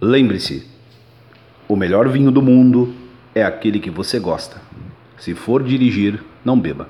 Lembre-se, o melhor vinho do mundo é aquele que você gosta. Se for dirigir, não beba.